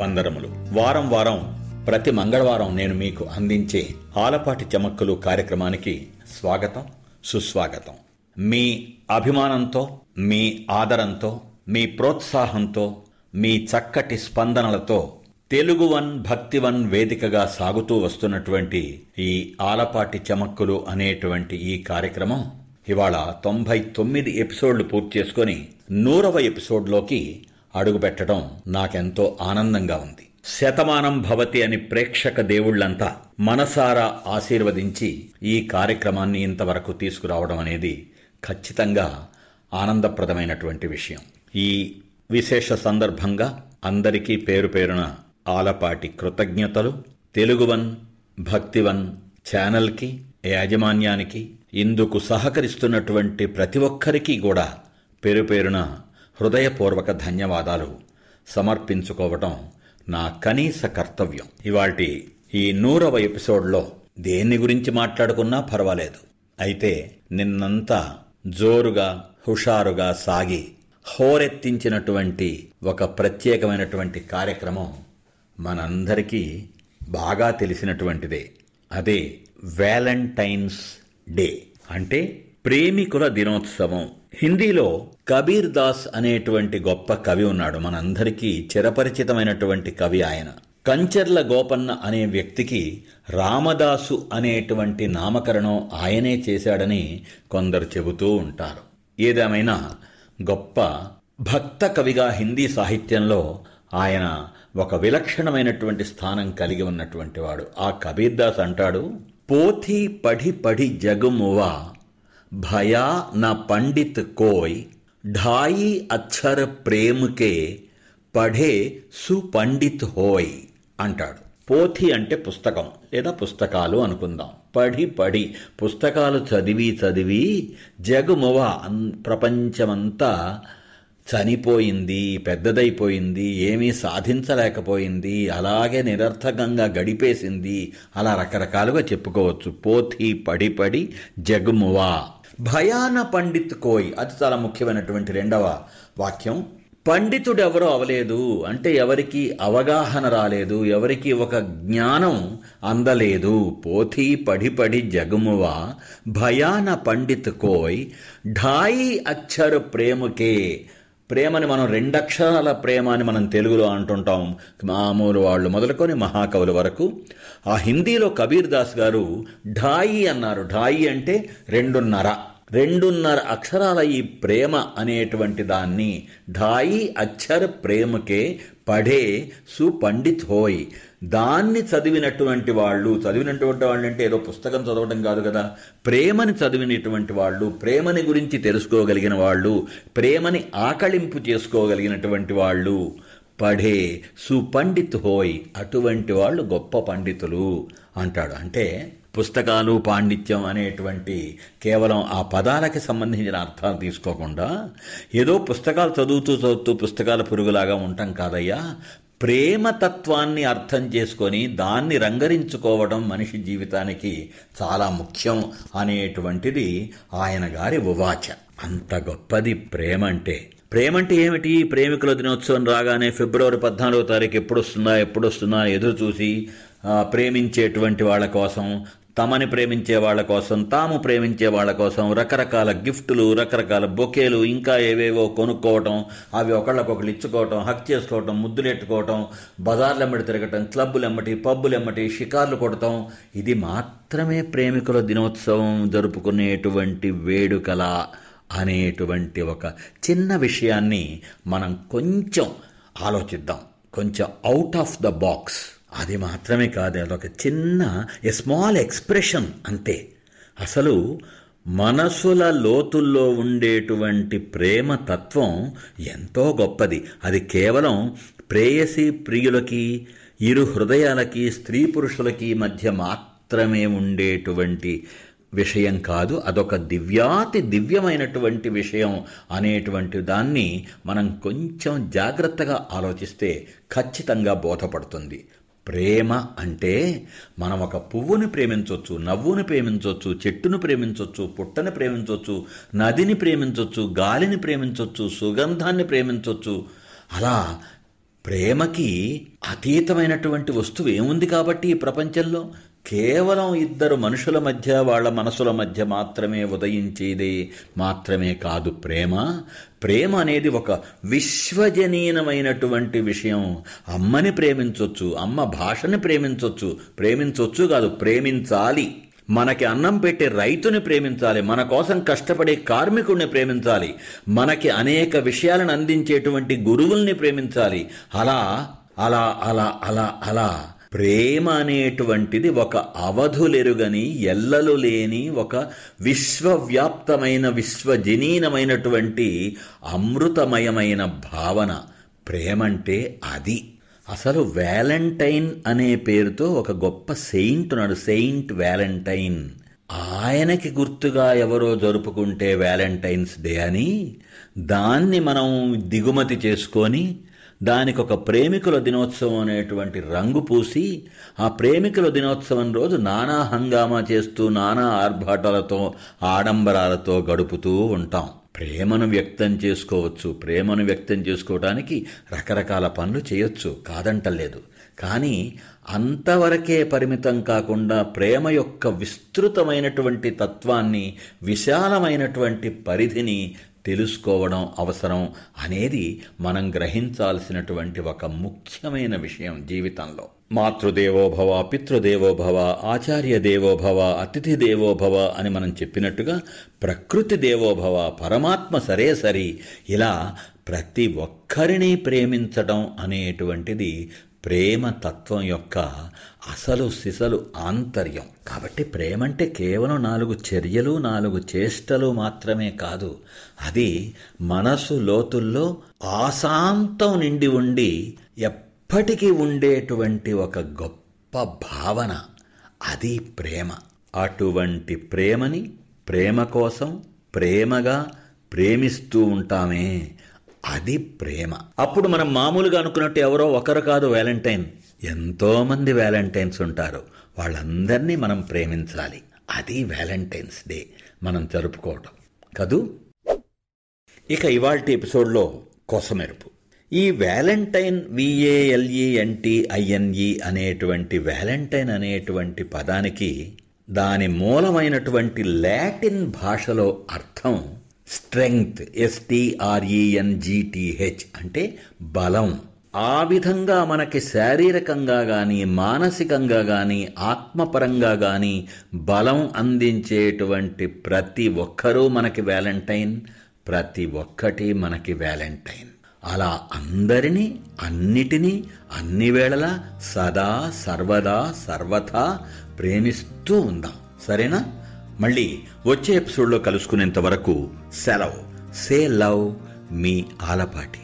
వందనములు వారం వారం ప్రతి మంగళవారం నేను మీకు అందించే ఆలపాటి చమక్కులు కార్యక్రమానికి స్వాగతం సుస్వాగతం. మీ అభిమానంతో మీ ఆదరంతో మీ ప్రోత్సాహంతో మీ చక్కటి స్పందనలతో తెలుగు వన్ భక్తి వన్ వేదికగా సాగుతూ వస్తున్నటువంటి ఈ ఆలపాటి చమక్కులు అనేటువంటి ఈ కార్యక్రమం ఇవాళ తొంభై తొమ్మిది ఎపిసోడ్లు పూర్తి చేసుకొని నూరవ ఎపిసోడ్లోకి అడుగుపెట్టడం నాకెంతో ఆనందంగా ఉంది. శతమానం భవతి అని ప్రేక్షక దేవుళ్ళంతా మనసారా ఆశీర్వదించి ఈ కార్యక్రమాన్ని ఇంతవరకు తీసుకురావడం అనేది ఖచ్చితంగా ఆనందప్రదమైనటువంటి విషయం. ఈ విశేష సందర్భంగా అందరికీ పేరు పేరున ఆలపాటి కృతజ్ఞతలు. తెలుగువన్ భక్తివన్ ఛానల్కి యాజమాన్యానికి ఇందుకు సహకరిస్తున్నటువంటి ప్రతి ఒక్కరికి కూడా పేరు పేరున హృదయపూర్వక ధన్యవాదాలు. సమర్పించుకోవటం నా కనీస కర్తవ్యం. ఇవాటి ఈ నూరవ ఎపిసోడ్లో దేన్ని గురించి మాట్లాడుకున్నా పర్వాలేదు. అయితే నిన్నంతా జోరుగా హుషారుగా సాగి హోరెత్తించినటువంటి ఒక ప్రత్యేకమైనటువంటి కార్యక్రమం మనందరికీ బాగా తెలిసినటువంటిదే. అదే వ్యాలంటైన్స్ డే. అంటే ప్రేమికుల దినోత్సవం. హిందీలో కబీర్ దాస్ అనేటువంటి గొప్ప కవి ఉన్నాడు. మనందరికీ చిరపరిచితమైనటువంటి కవి ఆయన. కంచర్ల గోపన్న అనే వ్యక్తికి రామదాసు అనేటువంటి నామకరణం ఆయనే చేశాడని కొందరు చెబుతూ ఉంటారు. ఏదేమైనా గొప్ప భక్త కవిగా హిందీ సాహిత్యంలో ఆయన ఒక విలక్షణమైనటువంటి స్థానం కలిగి ఉన్నటువంటి వాడు. ఆ కబీర్దాస్ అంటాడు పోథీ పఢి పడి జగుమువా భయా నా పండిత్ కోయ్ ఢాయి అక్షర ప్రేమకే పఢే సుపండిత్ హోయ్ అంటాడు. పోథి అంటే పుస్తకం లేదా పుస్తకాలు అనుకుందాం. పడి పడి పుస్తకాలు చదివి చదివి జగుమువ అన్ ప్రపంచమంతా చనిపోయింది పెద్దదైపోయింది ఏమీ సాధించలేకపోయింది అలాగే నిరర్థకంగా గడిపేసింది అలా రకరకాలుగా చెప్పుకోవచ్చు. పోథి పడి పడి జగుమువా భయాన పండిత్ కోయ్. అది చాలా ముఖ్యమైనటువంటి రెండవ వాక్యం. పండితుడెవరో అవలేదు. అంటే ఎవరికి అవగాహన రాలేదు. ఎవరికి ఒక జ్ఞానం అందలేదు. పోథీ పడి పడి భయాన పండిత్ కోయ్. ఢాయి అక్షర ప్రేమకే ప్రేమని మనం రెండక్షరాల ప్రేమ అని మనం తెలుగులో అంటుంటాం. మామూలు వాళ్ళు మొదలుకొని మహాకవుల వరకు. ఆ హిందీలో కబీర్ దాస్ గారు ఢాయి అన్నారు. ఢాయి అంటే రెండున్నర. రెండున్నర అక్షరాల ఈ ప్రేమ అనేటువంటి దాన్ని ఢాయి అక్షర ప్రేమకే పడే సుపండిత్ హోయ్. దాన్ని చదివినటువంటి వాళ్ళు చదివినటువంటి వాళ్ళు అంటే ఏదో పుస్తకం చదవడం కాదు కదా. ప్రేమని చదివినటువంటి వాళ్ళు ప్రేమని గురించి తెలుసుకోగలిగిన వాళ్ళు ప్రేమని ఆకళింపు చేసుకోగలిగినటువంటి వాళ్ళు పడే సుపండిత్ హోయ్ అటువంటి వాళ్ళు గొప్ప పండితులు అంటాడు. అంటే పుస్తకాలు పాండిత్యం అనేటువంటి కేవలం ఆ పదాలకి సంబంధించిన అర్థాలు తీసుకోకుండా ఏదో పుస్తకాలు చదువుతూ చదువుతూ పుస్తకాల పురుగులాగా ఉంటాం కాదయ్యా. ప్రేమతత్వాన్ని అర్థం చేసుకొని దాన్ని రంగరించుకోవడం మనిషి జీవితానికి చాలా ముఖ్యం అనేటువంటిది ఆయన గారి ఉవాచ. అంత గొప్పది ప్రేమ అంటే ప్రేమ అంటే ఏమిటి? ప్రేమికుల దినోత్సవం రాగానే ఫిబ్రవరి పద్నాలుగో తారీఖు ఎప్పుడు వస్తుందా ఎప్పుడు వస్తుందా ఎదురు చూసి ప్రేమించేటువంటి వాళ్ళ కోసం తమని ప్రేమించే వాళ్ళ కోసం తాము ప్రేమించే వాళ్ళ కోసం రకరకాల గిఫ్టులు రకరకాల బొకేలు ఇంకా ఏవేవో కొనుక్కోవటం అవి ఒకళ్ళకొకళ్ళు ఇచ్చుకోవటం హక్ చేసుకోవటం ముద్దులెట్టుకోవటం బజార్లు ఎమ్మటి తిరగటం క్లబ్బులు ఎమ్మటి పబ్బులు ఎమ్మటి షికార్లు కొడటం. ఇది మాత్రమే ప్రేమికుల దినోత్సవం జరుపుకునేటువంటి వేడుకల అనేటువంటి ఒక చిన్న విషయాన్ని మనం కొంచెం ఆలోచిద్దాం. కొంచెం అవుట్ ఆఫ్ ద బాక్స్ అది మాత్రమే కాదు అదొక చిన్న ఏ స్మాల్ ఎక్స్ప్రెషన్ అంతే. అసలు మనసుల లోతుల్లో ఉండేటువంటి ప్రేమ తత్వం ఎంతో గొప్పది. అది కేవలం ప్రేయసి ప్రియులకి ఇరు హృదయాలకి స్త్రీ పురుషులకి మధ్య మాత్రమే ఉండేటువంటి విషయం కాదు. అదొక దివ్యాతి దివ్యమైనటువంటి విషయం అనేటువంటి దాన్ని మనం కొంచెం జాగ్రత్తగా ఆలోచిస్తే ఖచ్చితంగా బోధపడుతుంది. ప్రేమ అంటే మనం ఒక పువ్వుని ప్రేమించవచ్చు నవ్వుని ప్రేమించవచ్చు చెట్టును ప్రేమించవచ్చు పుట్టని ప్రేమించవచ్చు నదిని ప్రేమించవచ్చు గాలిని ప్రేమించవచ్చు సుగంధాన్ని ప్రేమించవచ్చు అలా ప్రేమకి అతీతమైనటువంటి వస్తువు ఏముంది కాబట్టి ఈ ప్రపంచంలో? కేవలం ఇద్దరు మనుషుల మధ్య వాళ్ళ మనసుల మధ్య మాత్రమే ఉదయించేదే మాత్రమే కాదు ప్రేమ. ప్రేమ అనేది ఒక విశ్వజనీనమైనటువంటి విషయం. అమ్మని ప్రేమించవచ్చు అమ్మ భాషని ప్రేమించవచ్చు ప్రేమించవచ్చు కాదు ప్రేమించాలి. మనకి అన్నం పెట్టే రైతుని ప్రేమించాలి మన కోసం కష్టపడే కార్మికుడిని ప్రేమించాలి మనకి అనేక విషయాలను అందించేటువంటి గురువుల్ని ప్రేమించాలి. అలా అలా అలా అలా అలా ప్రేమ అనేటువంటిది ఒక అవధులెరుగని ఎల్లలు లేని ఒక విశ్వవ్యాప్తమైన విశ్వజనీనమైనటువంటి అమృతమయమైన భావన. ప్రేమంటే అది. అసలు వ్యాలంటైన్ అనే పేరుతో ఒక గొప్ప సెయింట్ ఉన్నాడు సెయింట్ వ్యాలంటైన్. ఆయనకి గుర్తుగా ఎవరో జరుపుకుంటే వ్యాలంటైన్స్ డే అని దాన్ని మనం దిగుమతి చేసుకొని దానికి ఒక ప్రేమికుల దినోత్సవం అనేటువంటి రంగు పూసి ఆ ప్రేమికుల దినోత్సవం రోజు నానా హంగామా చేస్తూ నానా ఆర్భాటాలతో ఆడంబరాలతో గడుపుతూ ఉంటాం. ప్రేమను వ్యక్తం చేసుకోవచ్చు. ప్రేమను వ్యక్తం చేసుకోవడానికి రకరకాల పనులు చేయొచ్చు. కాదంటలేదు. కానీ అంతవరకే పరిమితం కాకుండా ప్రేమ యొక్క విస్తృతమైనటువంటి తత్వాన్ని విశాలమైనటువంటి పరిధిని తెలుసుకోవడం అవసరం అనేది మనం గ్రహించాల్సినటువంటి ఒక ముఖ్యమైన విషయం జీవితంలో. మాతృదేవోభవ పితృదేవోభవ ఆచార్య దేవోభవ అతిథి దేవోభవ అని మనం చెప్పినట్టుగా ప్రకృతి దేవోభవ పరమాత్మ సరే సరి ఇలా ప్రతి ఒక్కరిని ప్రేమించడం అనేటువంటిది ప్రేమ తత్వం యొక్క అసలు సిసలు ఆంతర్యం. కాబట్టి ప్రేమ అంటే కేవలం నాలుగు చర్యలు నాలుగు చేష్టలు మాత్రమే కాదు. అది మనసు లోతుల్లో ఆశాంతం నిండి ఉండి ఎప్పటికీ ఉండేటువంటి ఒక గొప్ప భావన. అది ప్రేమ. అటువంటి ప్రేమని ప్రేమ కోసం ప్రేమగా ప్రేమిస్తూ ఉంటామే. అది ప్రేమ. అప్పుడు మనం మామూలుగా అనుకున్నట్టు ఎవరో ఒకరు కాదు వ్యాలంటైన్. ఎంతోమంది వ్యాలంటైన్స్ ఉంటారు. వాళ్ళందరినీ మనం ప్రేమించాలి. అది వ్యాలంటైన్స్ డే. మనం జరుపుకోవటం. కదూ? ఇక ఇవాల్టి ఎపిసోడ్లో కొసమెరుపు. ఈ వ్యాలంటైన్ విఏఎల్ఈఎన్టీ ఐఎన్ఈ అనేటువంటి వ్యాలంటైన్ అనేటువంటి పదానికి దాని మూలమైనటువంటి లాటిన్ భాషలో అర్థం స్ట్రెంగ్త్ ఎస్టీఆర్ఈఎన్జిటిహెచ్ అంటే బలం. ఆ విధంగా మనకి శారీరకంగా కానీ మానసికంగా కానీ ఆత్మపరంగా కానీ బలం అందించేటువంటి ప్రతి ఒక్కరూ మనకి వ్యాలంటైన్ ప్రతి ఒక్కటి మనకి వ్యాలంటైన్. అలా అందరినీ అన్నిటినీ అన్ని వేళలా సదా సర్వదా సర్వథా ప్రేమిస్తూ ఉందాం. సరేనా? మళ్ళీ వచ్చే ఎపిసోడ్లో కలుసుకునేంత వరకు సెలవు. సే లవ్ మీ ఆలపాటి.